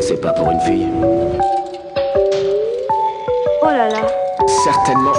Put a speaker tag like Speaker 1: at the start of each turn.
Speaker 1: C'est pas pour une fille.
Speaker 2: Oh là là.
Speaker 1: Certainement.